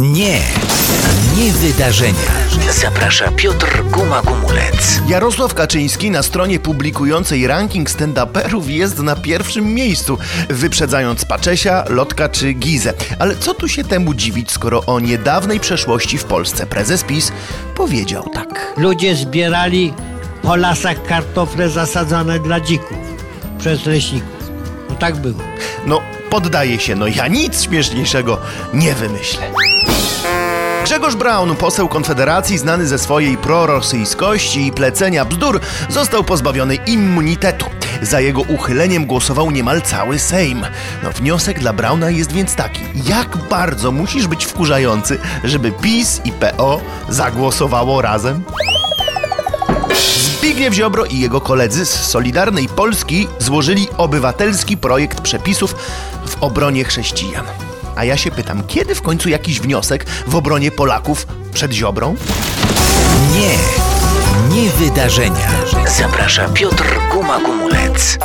Nie, nie wydarzenia. Zaprasza Piotr Guma-Gumulec. Jarosław Kaczyński na stronie publikującej ranking stand-uperów jest na pierwszym miejscu, wyprzedzając Paczesia, Lotka czy Gizę. Ale co tu się temu dziwić, skoro o niedawnej przeszłości w Polsce prezes PiS powiedział tak. Ludzie zbierali po lasach kartofle zasadzone dla dzików przez leśników. No tak było. No, poddaję się, no ja nic śmieszniejszego nie wymyślę. Grzegorz Braun, poseł Konfederacji, znany ze swojej prorosyjskości i plecenia bzdur, został pozbawiony immunitetu. Za jego uchyleniem głosował niemal cały Sejm. No, wniosek dla Brauna jest więc taki: jak bardzo musisz być wkurzający, żeby PiS i PO zagłosowało razem? Zbigniew Ziobro i jego koledzy z Solidarnej Polski złożyli obywatelski projekt przepisów w obronie chrześcijan. A ja się pytam, kiedy w końcu jakiś wniosek w obronie Polaków przed Ziobrą? Nie, nie wydarzenia. Zaprasza Piotr Guma-Gumulec.